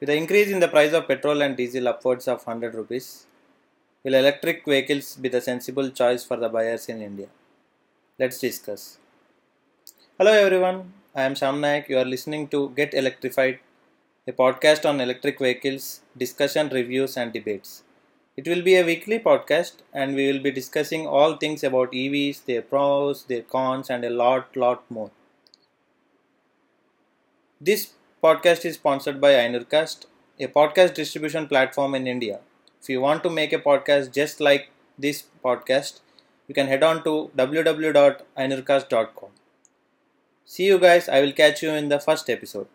With the increase in the price of petrol and diesel upwards of 100 rupees, will electric vehicles be the sensible choice for the buyers in India? Let's discuss. Hello everyone, I am Sham Nayak. You are listening to Get Electrified, a podcast on electric vehicles, discussion, reviews, and debates. It will be a weekly podcast and we will be discussing all things about EVs, their pros, their cons, and a lot, lot more. This podcast is sponsored by Ainurcast, a podcast distribution platform in India. If you want to make a podcast just like this podcast, you can head on to www.ainurcast.com. See you guys, I will catch you in the first episode.